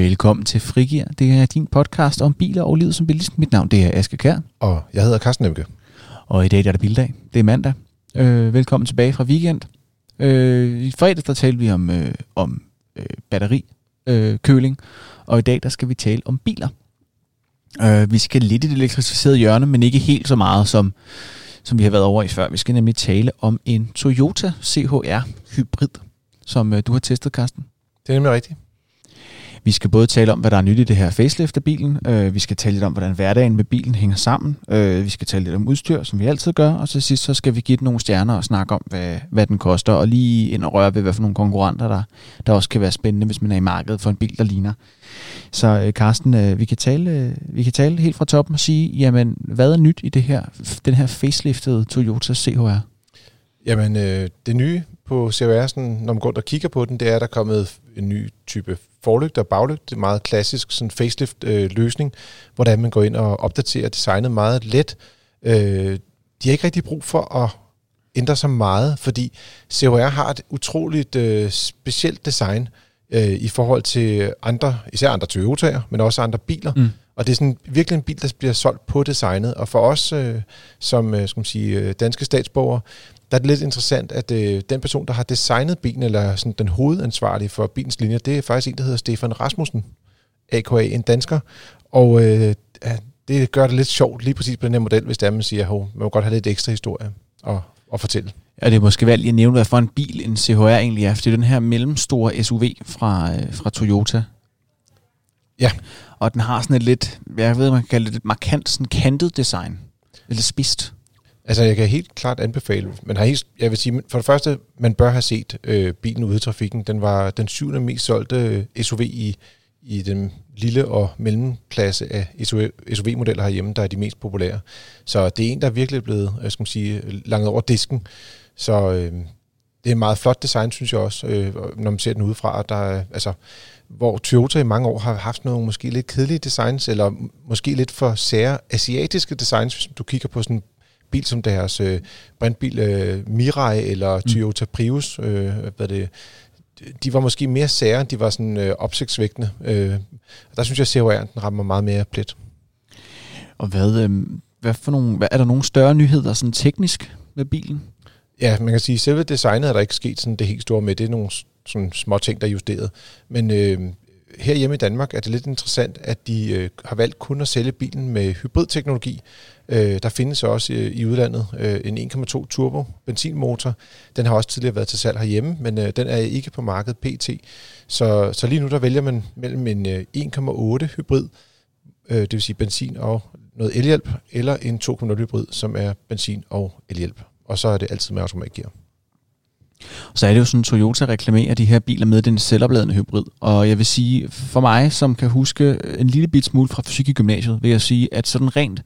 Velkommen til Frigir. Det er din podcast om biler og livet som bilist. Mit navn det er Aske Kær. Og jeg hedder Carsten Emke. Og i dag er det bildag. Det er mandag. Øh, velkommen tilbage fra weekend. Øh, I fredag der talte vi om, øh, om øh, batteri, øh, køling. Og i dag der skal vi tale om biler. Øh, vi skal lidt i det elektrificerede hjørne, men ikke helt så meget som, som vi har været over i før. Vi skal nemlig tale om en Toyota CHR Hybrid, som øh, du har testet, Carsten. Det er nemlig rigtigt. Vi skal både tale om, hvad der er nyt i det her facelift af bilen. Øh, vi skal tale lidt om, hvordan hverdagen med bilen hænger sammen. Øh, vi skal tale lidt om udstyr, som vi altid gør. Og til sidst så skal vi give den nogle stjerner og snakke om, hvad, hvad den koster. Og lige ind og røre ved, hvad for nogle konkurrenter, der, der også kan være spændende, hvis man er i markedet for en bil, der ligner. Så øh, Carsten, øh, vi, kan tale, øh, vi kan tale helt fra toppen og sige, jamen, hvad er nyt i det her, den her faceliftede Toyota CHR? Jamen, øh, det nye på CVR'sen, når man går og kigger på den, det er, at der er kommet en ny type forlygte og baglygt. Det er meget klassisk sådan facelift-løsning, øh, hvordan man går ind og opdaterer designet meget let. Øh, de har ikke rigtig brug for at ændre sig meget, fordi CVR har et utroligt øh, specielt design øh, i forhold til andre, især andre Toyota'er, men også andre biler. Mm. Og det er sådan virkelig en bil, der bliver solgt på designet. Og for os øh, som øh, skal man sige, øh, danske statsborgere, der er det lidt interessant, at øh, den person, der har designet bilen, eller sådan den hovedansvarlige for bilens linje, det er faktisk en, der hedder Stefan Rasmussen, a.k.a. en dansker. Og øh, det gør det lidt sjovt lige præcis på den her model, hvis det er, man siger, at man må godt have lidt ekstra historie at, at fortælle. Ja, det er måske valgt at nævne, hvad for en bil en CHR egentlig er, for det er den her mellemstore SUV fra, øh, fra Toyota. Ja. Og den har sådan et lidt, jeg ved, man kan kalde det et markant sådan kantet design. Lidt spist. Altså, jeg kan helt klart anbefale, man har helt, jeg vil sige, for det første, man bør have set øh, bilen ude i trafikken. Den var den syvende mest solgte øh, SUV i, i den lille og mellemklasse af SUV-modeller herhjemme, der er de mest populære. Så det er en, der er virkelig blevet, jeg skal sige, langet over disken. Så øh, det er en meget flot design, synes jeg også, øh, når man ser den udefra. Der er, altså, hvor Toyota i mange år har haft nogle måske lidt kedelige designs, eller måske lidt for sære asiatiske designs, hvis du kigger på sådan en bil som deres øh, brandbil øh, Mirai eller mm. Toyota Prius, øh, hvad det, de var måske mere sære, de var sådan øh, opsigtsvægtende. Øh, der synes jeg, at CHR den rammer meget mere plet. Og hvad, øh, hvad for nogle, hvad, er der nogle større nyheder sådan teknisk med bilen? Ja, man kan sige, at selve designet er der ikke sket sådan det helt store med. Det er nogle sådan små ting, der er justeret. Men øh, her hjemme i Danmark er det lidt interessant, at de øh, har valgt kun at sælge bilen med hybridteknologi. Øh, der findes også øh, i udlandet øh, en 1,2 turbo benzinmotor. Den har også tidligere været til salg herhjemme, men øh, den er ikke på markedet PT. Så, så lige nu der vælger man mellem en øh, 1,8 hybrid, øh, det vil sige benzin og noget elhjælp, eller en 2,0 hybrid, som er benzin og elhjælp. Og så er det altid med automatgear. Så er det jo sådan, at Toyota reklamerer de her biler med den selvopladende hybrid. Og jeg vil sige, for mig, som kan huske en lille bit smule fra fysik i gymnasiet, vil jeg sige, at sådan rent,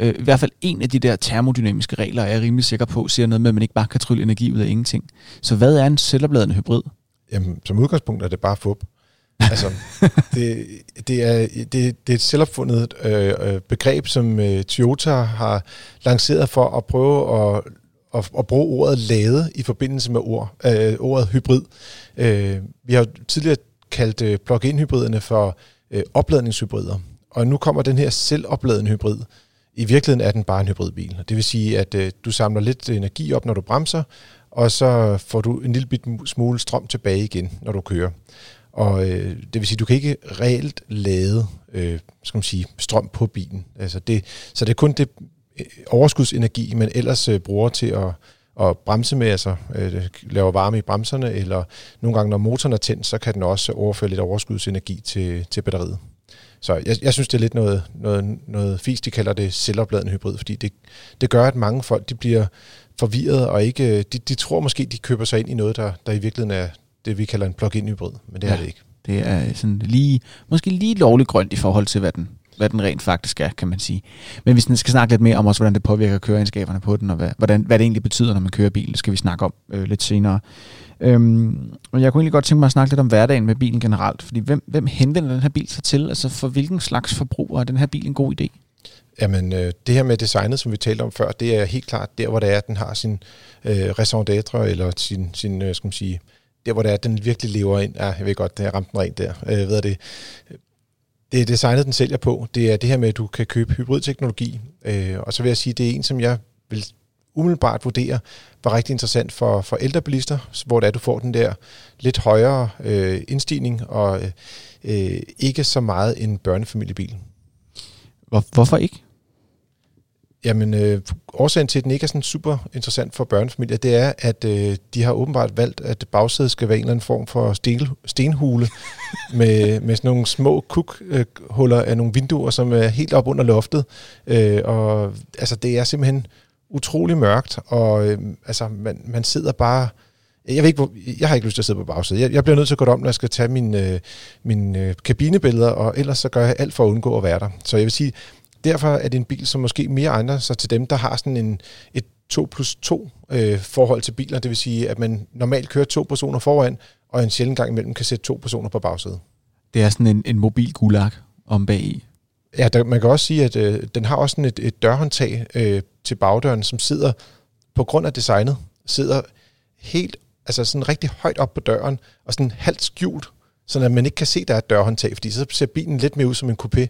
øh, i hvert fald en af de der termodynamiske regler, er jeg rimelig sikker på, siger noget med, at man ikke bare kan trylle energi ud af ingenting. Så hvad er en selvopladende hybrid? Jamen, som udgangspunkt er det bare fup. altså, det, det, er, det, det er et selvopfundet øh, øh, begreb, som øh, Toyota har lanceret for at prøve at at, at bruge ordet lade i forbindelse med ord, øh, ordet hybrid. Øh, vi har tidligere kaldt øh, plug-in hybriderne for øh, opladningshybrider, og nu kommer den her selvopladende hybrid. I virkeligheden er den bare en hybridbil. Det vil sige, at øh, du samler lidt energi op, når du bremser, og så får du en lille bit smule strøm tilbage igen, når du kører. Og øh, det vil sige, at du kan ikke reelt lade øh, skal man sige, strøm på bilen. Altså det, så det er kun det overskudsenergi, man ellers øh, bruger til at, at bremse med, altså øh, lave varme i bremserne, eller nogle gange, når motoren er tændt, så kan den også overføre lidt overskudsenergi til, til batteriet. Så jeg, jeg synes, det er lidt noget, noget, noget fisk, de kalder det selvopladende hybrid, fordi det, det gør, at mange folk de bliver forvirret, og ikke, de, de tror måske, de køber sig ind i noget, der, der i virkeligheden er det, vi kalder en plug-in hybrid, men det ja, er det ikke. Det er sådan lige, måske lige lovligt grønt i forhold til, hvad den, hvad den rent faktisk er, kan man sige. Men hvis vi skal snakke lidt mere om også, hvordan det påvirker køreegenskaberne på den, og hvad, hvordan, hvad det egentlig betyder, når man kører bil, det skal vi snakke om øh, lidt senere. Øhm, men jeg kunne egentlig godt tænke mig at snakke lidt om hverdagen med bilen generelt, fordi hvem, hvem henvender den her bil sig til? Altså for hvilken slags forbruger er den her bil en god idé? Jamen, øh, det her med designet, som vi talte om før, det er helt klart der, hvor det er, at den har sin øh, raison d'être, eller sin, sin øh, skal man sige, der hvor det er, at den virkelig lever ind. Ja, jeg ved godt, det har ramt den rent der. Øh, ved det. Det er designet, den sælger på. Det er det her med, at du kan købe hybridteknologi. Øh, og så vil jeg sige, det er en, som jeg vil umiddelbart vurdere var rigtig interessant for, for ældre bilister, hvor det er, du får den der lidt højere øh, indstigning og øh, ikke så meget en børnefamiliebil. Hvor, hvorfor ikke? Jamen, øh, årsagen til, at den ikke er sådan super interessant for børnefamilier, det er, at øh, de har åbenbart valgt, at bagsædet skal være en eller anden form for sten, stenhule med, med sådan nogle små kukhuller af nogle vinduer, som er helt op under loftet. Øh, og altså, det er simpelthen utrolig mørkt, og øh, altså, man, man sidder bare... Jeg, ved ikke, hvor, jeg har ikke lyst til at sidde på bagsædet. Jeg, jeg bliver nødt til at gå om, når jeg skal tage mine, øh, mine øh, kabinebilleder, og ellers så gør jeg alt for at undgå at være der. Så jeg vil sige, derfor er det en bil, som måske mere egner sig til dem, der har sådan en, et 2 plus 2 øh, forhold til biler. Det vil sige, at man normalt kører to personer foran, og en sjældent gang imellem kan sætte to personer på bagsædet. Det er sådan en, en mobil gulag om bag i. Ja, der, man kan også sige, at øh, den har også sådan et, et dørhåndtag øh, til bagdøren, som sidder, på grund af designet, sidder helt, altså sådan rigtig højt op på døren, og sådan halvt skjult, så man ikke kan se, at der er et dørhåndtag, fordi så ser bilen lidt mere ud som en coupé.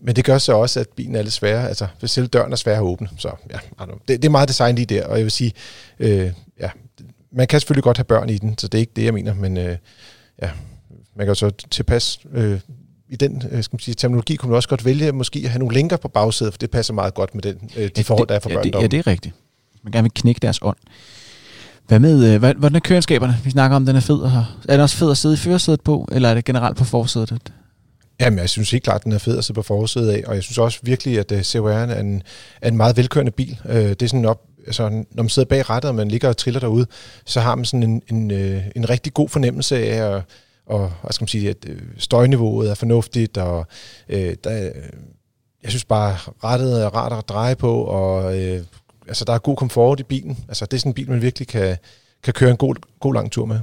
Men det gør så også, at bilen er lidt sværere, altså for selv døren er svær at åbne. Så ja, det, det er meget design lige der, og jeg vil sige, øh, ja, man kan selvfølgelig godt have børn i den, så det er ikke det, jeg mener, men øh, ja, man kan jo så tilpasse øh, i den øh, skal man sige, terminologi kunne man også godt vælge måske at have nogle linker på bagsædet, for det passer meget godt med den, øh, de ja, forhold, der er for ja, børn. Ja, det er rigtigt. Man gerne vil knække deres ånd. Hvad med, øh, hvordan er kørenskaberne? Vi snakker om, den er fed. Er den også fed at sidde i førersædet på, eller er det generelt på forsædet? Jamen, jeg synes helt klart, at den er fed at sidde på forsædet af, og jeg synes også virkelig, at øh, CVR'en er en, er en meget velkørende bil. Øh, det er sådan op, altså, når man sidder bag rattet, og man ligger og triller derude, så har man sådan en, en, øh, en rigtig god fornemmelse af at og hvad skal man sige, at støjniveauet er fornuftigt, og øh, der, jeg synes bare, rettet er rart at dreje på, og øh, altså, der er god komfort i bilen. Altså, det er sådan en bil, man virkelig kan, kan køre en god, god lang tur med.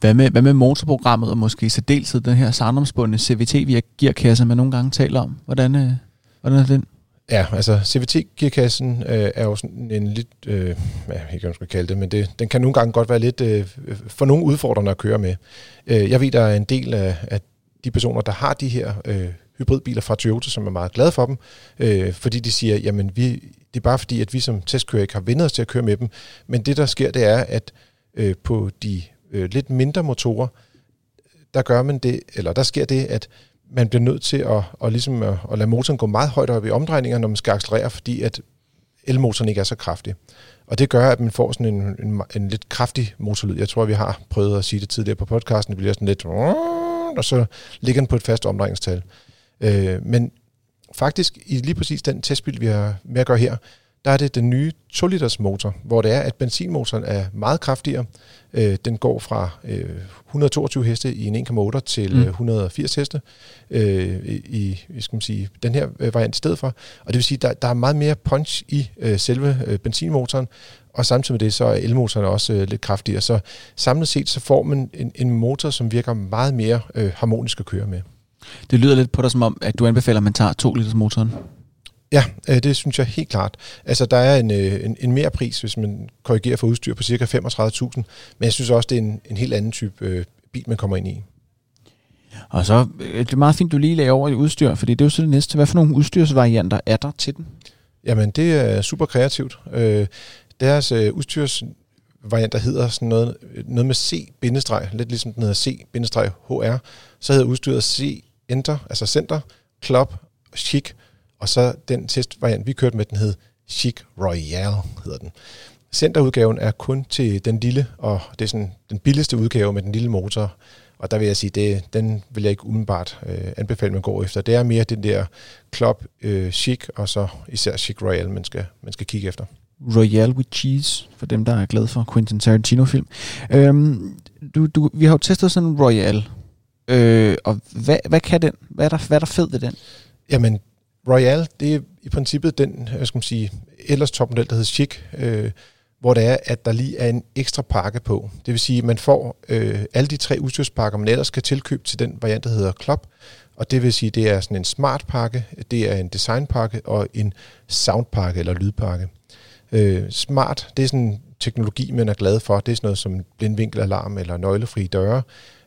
Hvad med, hvad med motorprogrammet, og måske i særdeleshed den her sarnomsbundne CVT, vi gearkasse, man nogle gange taler om? Hvordan, øh, hvordan er den? Ja, altså CVT-gearkassen øh, er jo sådan en lidt, øh, jeg ved ikke, skal kalde det, men det, den kan nogle gange godt være lidt øh, for nogle udfordrende at køre med. Øh, jeg ved, der er en del af, af de personer, der har de her øh, hybridbiler fra Toyota, som er meget glade for dem, øh, fordi de siger, jamen vi, det er bare fordi, at vi som testkører ikke har vendt os til at køre med dem, men det der sker, det er, at øh, på de øh, lidt mindre motorer, der gør man det, eller der sker det, at man bliver nødt til at, at, ligesom at, at lade motoren gå meget højt op i omdrejninger, når man skal accelerere, fordi at elmotoren ikke er så kraftig. Og det gør, at man får sådan en, en, en lidt kraftig motorlyd. Jeg tror, vi har prøvet at sige det tidligere på podcasten. Det bliver sådan lidt... Og så ligger den på et fast omdrejningstal. Øh, men faktisk i lige præcis den testbil, vi har med at gøre her, der er det den nye 2 liters motor, hvor det er, at benzinmotoren er meget kraftigere. Øh, den går fra øh, 122 heste i en 1,8 til mm. 180 øh, heste øh, i, skal man sige, den her øh, variant i stedet for. Og det vil sige, at der, der er meget mere punch i øh, selve øh, benzinmotoren, og samtidig med det, så er elmotoren også øh, lidt kraftigere. Så samlet set, så får man en, en motor, som virker meget mere øh, harmonisk at køre med. Det lyder lidt på dig som om, at du anbefaler, at man tager 2 liters motoren. Ja, øh, det synes jeg helt klart. Altså, der er en, øh, en, en mere pris, hvis man korrigerer for udstyr på cirka 35.000, men jeg synes også, det er en, en helt anden type øh, bil, man kommer ind i. Og så øh, det er meget fint, du lige laver over i udstyr, fordi det er jo så det næste. Hvad for nogle udstyrsvarianter er der til den? Jamen, det er super kreativt. Øh, deres øh, udstyrsvarianter hedder sådan noget, noget med C-bindestreg, lidt ligesom den hedder C-HR. Så hedder udstyret C-Enter, altså Center, Club, Chic, og så den testvariant, vi kørte med, den hed Chic Royale, hedder den. Centerudgaven er kun til den lille, og det er sådan den billigste udgave med den lille motor. Og der vil jeg sige, det, den vil jeg ikke umiddelbart øh, anbefale, man går efter. Det er mere den der Club øh, Chic, og så især Chic Royale, man skal, man skal kigge efter. Royale with Cheese, for dem, der er glade for Quentin Tarantino-film. Øhm, du, du, vi har jo testet sådan en Royale, øh, og hvad, hvad kan den? Hvad er, der, hvad er der fedt ved den? Jamen, Royal, det er i princippet den, øh, jeg skal man sige, ellers topmodel, der hedder Chic, øh, hvor det er, at der lige er en ekstra pakke på. Det vil sige, at man får øh, alle de tre udstyrspakker, man ellers kan tilkøbe til den variant, der hedder Club. Og det vil sige, det er sådan en smart pakke, det er en designpakke og en soundpakke eller lydpakke. Øh, smart, det er sådan teknologi, man er glad for. Det er sådan noget som blindvinkelalarm eller nøglefri døre.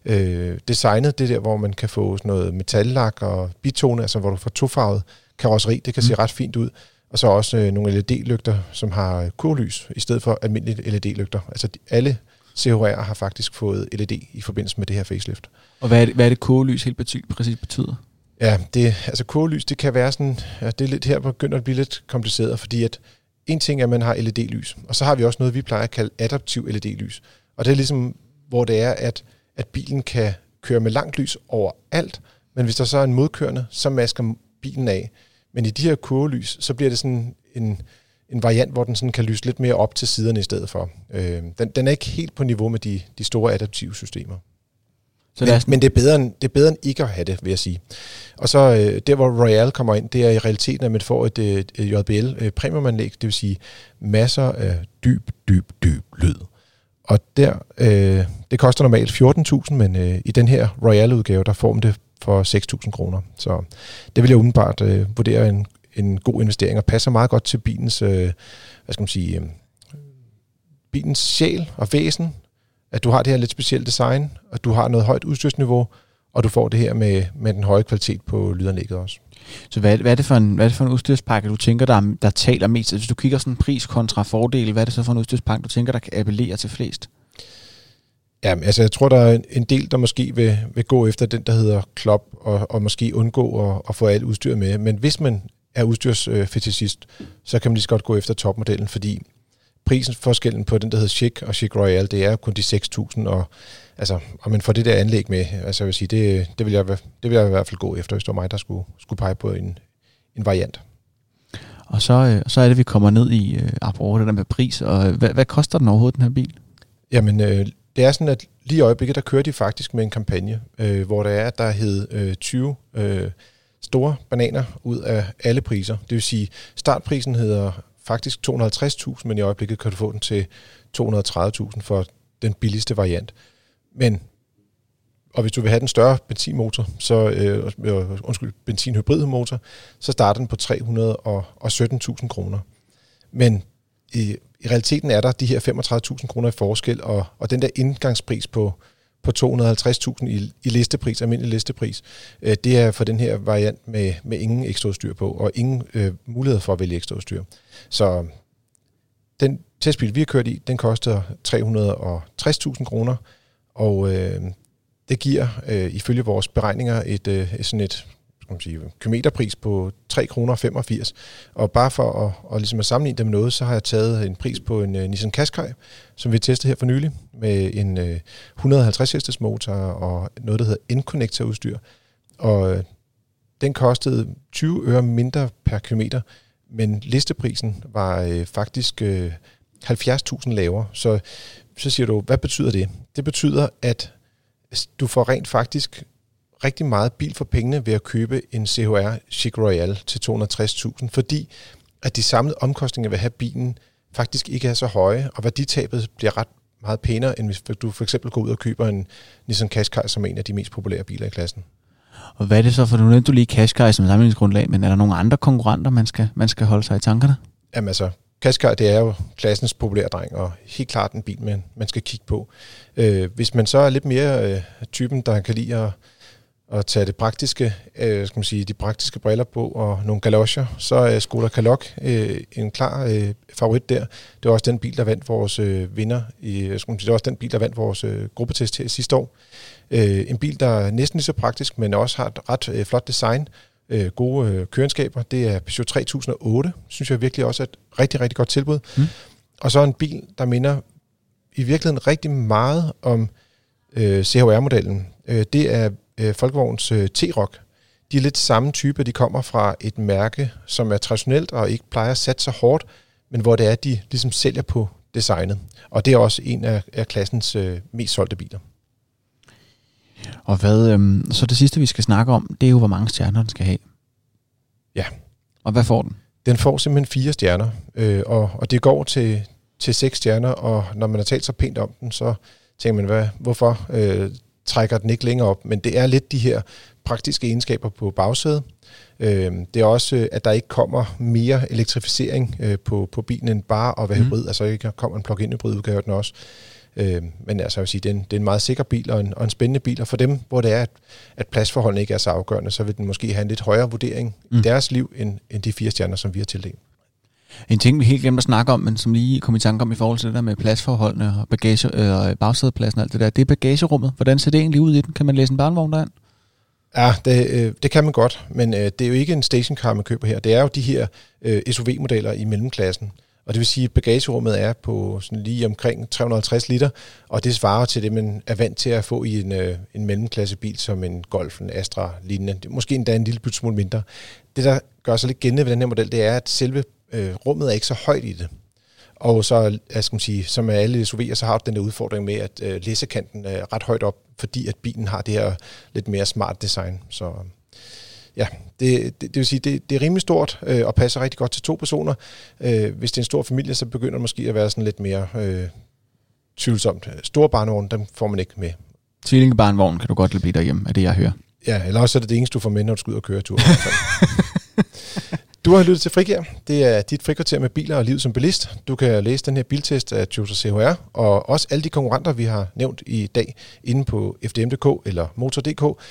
Øh, designet, det er der, hvor man kan få sådan noget metallak og bitone, altså hvor du får tofarvet karosseri. Det kan mm. se ret fint ud. Og så også øh, nogle LED-lygter, som har kurlys i stedet for almindelige LED-lygter. Altså de, alle CHR'er har faktisk fået LED i forbindelse med det her facelift. Og hvad er det, hvad er det kurlys helt bety- præcis betyder? Ja, det, altså kurlys, det kan være sådan, ja, det er lidt, her begynder at blive lidt kompliceret, fordi at en ting er, at man har LED-lys, og så har vi også noget, vi plejer at kalde adaptiv LED-lys. Og det er ligesom, hvor det er, at, at bilen kan køre med langt lys over alt, men hvis der så er en modkørende, så masker bilen af. Men i de her kurvelys, så bliver det sådan en, en variant, hvor den sådan kan lyse lidt mere op til siderne i stedet for. Øh, den, den er ikke helt på niveau med de, de store adaptive systemer. Så men, men det, er bedre end, det er bedre end ikke at have det, vil jeg sige. Og så øh, der, hvor Royal kommer ind, det er i realiteten, at man får et, et, et JBL øh, det vil sige masser af dyb, dyb, dyb lyd. Og der, øh, det koster normalt 14.000, men øh, i den her Royal-udgave, der får man det for 6.000 kroner. Så det vil jeg umiddelbart øh, vurdere en, en god investering, og passer meget godt til bilens, øh, hvad skal man sige, øh, bilens sjæl og væsen, at du har det her lidt specielle design, og du har noget højt udstyrsniveau, og du får det her med, med den høje kvalitet på lydanlægget også. Så hvad, hvad, er det for en, hvad er det for en udstyrspakke, du tænker, der, der taler mest? Altså, hvis du kigger sådan pris kontra fordel, hvad er det så for en udstyrspakke, du tænker, der kan appellere til flest? Ja, altså jeg tror, der er en del, der måske vil, vil gå efter den, der hedder Club, og, og måske undgå at, at få alt udstyr med. Men hvis man er udstyrsfetischist, så kan man lige så godt gå efter topmodellen, fordi prisen forskellen på den, der hedder Chic og Chic Royal, det er kun de 6.000, og, altså, og man får det der anlæg med, altså jeg vil sige, det, det, vil jeg, det vil jeg i hvert fald gå efter, hvis det var mig, der skulle, skulle pege på en, en variant. Og så, øh, så er det, vi kommer ned i, øh, apropos det der med pris, og hvad, hvad koster den overhovedet, den her bil? Jamen, øh, det er sådan, at lige i øjeblikket, der kører de faktisk med en kampagne, øh, hvor der er, der hed øh, 20 øh, store bananer ud af alle priser. Det vil sige, startprisen hedder faktisk 250.000, men i øjeblikket kan du få den til 230.000 for den billigste variant. Men og hvis du vil have den større benzinmotor, så øh, øh undskyld, benzinhybridmotor, så starter den på 317.000 kroner. Men i, i realiteten er der de her 35.000 kroner i forskel, og, og den der indgangspris på, på 250.000 i, i listepris, almindelig listepris, øh, det er for den her variant med, med ingen ekstra udstyr på, og ingen øh, mulighed for at vælge ekstra udstyr. Så den testbil, vi har kørt i, den koster 360.000 kroner, og øh, det giver øh, ifølge vores beregninger et, øh, sådan et man sige, kilometerpris på 3 kroner 85. Og bare for at, at, ligesom at sammenligne det med noget, så har jeg taget en pris på en uh, Nissan Qashqai, som vi testede her for nylig, med en øh, uh, 150 hestes motor og noget, der hedder N-Connector udstyr. Og uh, den kostede 20 øre mindre per kilometer, men listeprisen var uh, faktisk uh, 70.000 lavere. Så, så siger du, hvad betyder det? Det betyder, at du får rent faktisk rigtig meget bil for pengene ved at købe en CHR Chic Royal til 260.000, fordi at de samlede omkostninger ved at have bilen faktisk ikke er så høje, og værditabet bliver ret meget pænere, end hvis du for eksempel går ud og køber en Nissan Qashqai som en af de mest populære biler i klassen. Og hvad er det så, for nu nævnte du lige Qashqai som sammenligningsgrundlag, men er der nogle andre konkurrenter, man skal, man skal holde sig i tankerne? Jamen altså, Qashqai, det er jo klassens populære dreng, og helt klart en bil, man, man skal kigge på. Øh, hvis man så er lidt mere øh, typen, der kan lide at at tage det praktiske, øh, skal man sige, de praktiske briller på og nogle galoscher, så er Skoda Kalok øh, en klar øh, favorit der. Det var også den bil, der vandt vores øh, vinder. I, skal man sige, det var også den bil, der vandt vores øh, gruppetest her sidste år. Øh, en bil, der er næsten lige så praktisk, men også har et ret øh, flot design, øh, gode øh, kørenskaber. Det er Peugeot 3008, synes jeg virkelig også er et rigtig, rigtig godt tilbud. Mm. Og så en bil, der minder i virkeligheden rigtig meget om øh, CHR-modellen. Øh, det er øh, Folkevogns øh, T-Rock. De er lidt samme type, de kommer fra et mærke, som er traditionelt og ikke plejer at sætte så hårdt, men hvor det er, at de ligesom sælger på designet. Og det er også en af, af klassens øh, mest solgte biler. Og hvad, øhm, så det sidste, vi skal snakke om, det er jo, hvor mange stjerner den skal have. Ja. Og hvad får den? Den får simpelthen fire stjerner, øh, og, og det går til, til seks stjerner, og når man har talt så pænt om den, så tænker man, hvad, hvorfor øh, trækker den ikke længere op, men det er lidt de her praktiske egenskaber på bagsædet. Øh, det er også, at der ikke kommer mere elektrificering øh, på, på bilen end bare at være mm. hybrid, altså ikke kommer en plug-in hybrid udgave af den også. Øh, men altså, jeg vil sige, det er, en, det er en meget sikker bil og en, og en spændende bil, og for dem, hvor det er, at, at pladsforholdene ikke er så afgørende, så vil den måske have en lidt højere vurdering mm. i deres liv, end, end de fire stjerner, som vi har tildelt. En ting, vi helt glemte at snakke om, men som lige kom i tanke om i forhold til det der med pladsforholdene og bagage, øh, bagsædepladsen og alt det der, det er bagagerummet. Hvordan ser det egentlig ud i den? Kan man læse en barnevogn derind? Ja, det, øh, det kan man godt, men øh, det er jo ikke en stationcar, man køber her. Det er jo de her øh, SUV-modeller i mellemklassen. Og det vil sige, at bagagerummet er på sådan lige omkring 350 liter, og det svarer til det, man er vant til at få i en, øh, en mellemklassebil som en Golf, en Astra lignende. Måske endda en lille smule mindre. Det, der gør sig lidt gennem ved den her model, det er, at selve øh, rummet er ikke så højt i det. Og så, jeg skal sige, som med alle SUV'er, så har du den der udfordring med, at øh, læsekanten er ret højt op, fordi at bilen har det her lidt mere smart design. Så ja, det, det, det vil sige, det, det er rimelig stort øh, og passer rigtig godt til to personer. Øh, hvis det er en stor familie, så begynder det måske at være sådan lidt mere øh, tvivlsomt. Store barnevogn, dem får man ikke med. Tvillingebarnvogn kan du godt lide derhjemme, er det jeg hører. Ja, eller også er det det eneste, du får med, når du skal ud og køre tur. Du har lyttet til Frigær. Det er dit frikvarter med biler og liv som bilist. Du kan læse den her biltest af Toyota CHR, og også alle de konkurrenter, vi har nævnt i dag, inde på fdm.dk eller motor.dk.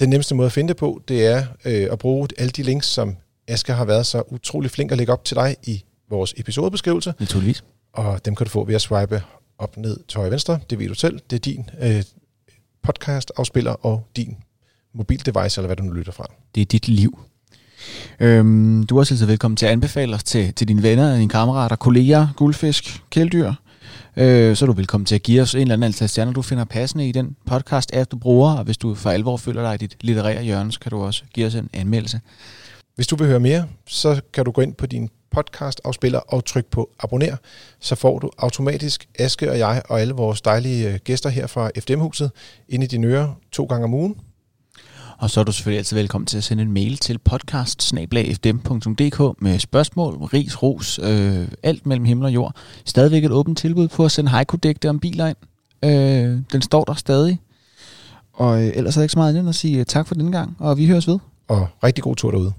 Den nemmeste måde at finde det på, det er øh, at bruge alle de links, som Asger har været så utrolig flink at lægge op til dig i vores episodebeskrivelse. Naturligvis. Og dem kan du få ved at swipe op, ned til højre venstre. Det ved du selv. Det er din øh, podcast, afspiller og din mobildevice, eller hvad du nu lytter fra. Det er dit liv. Øhm, du er også altid velkommen til at anbefale os til, til dine venner, dine kammerater, kolleger, guldfisk, kæledyr. Øh, så er du velkommen til at give os en eller anden antal stjerner, du finder passende i den podcast, at du bruger. Og hvis du for alvor føler dig i dit litterære hjørne, så kan du også give os en anmeldelse. Hvis du vil høre mere, så kan du gå ind på din podcast afspiller og trykke på abonner, så får du automatisk Aske og jeg og alle vores dejlige øh, gæster her fra FDM-huset ind i dine ører to gange om ugen. Og så er du selvfølgelig altid velkommen til at sende en mail til podcast med spørgsmål, ris, ros, øh, alt mellem himmel og jord. Stadigvæk et åbent tilbud på at sende haiku-digte om biler ind. Øh, den står der stadig. Og øh, ellers er der ikke så meget andet end at sige øh, tak for den gang, og vi høres ved. Og rigtig god tur derude.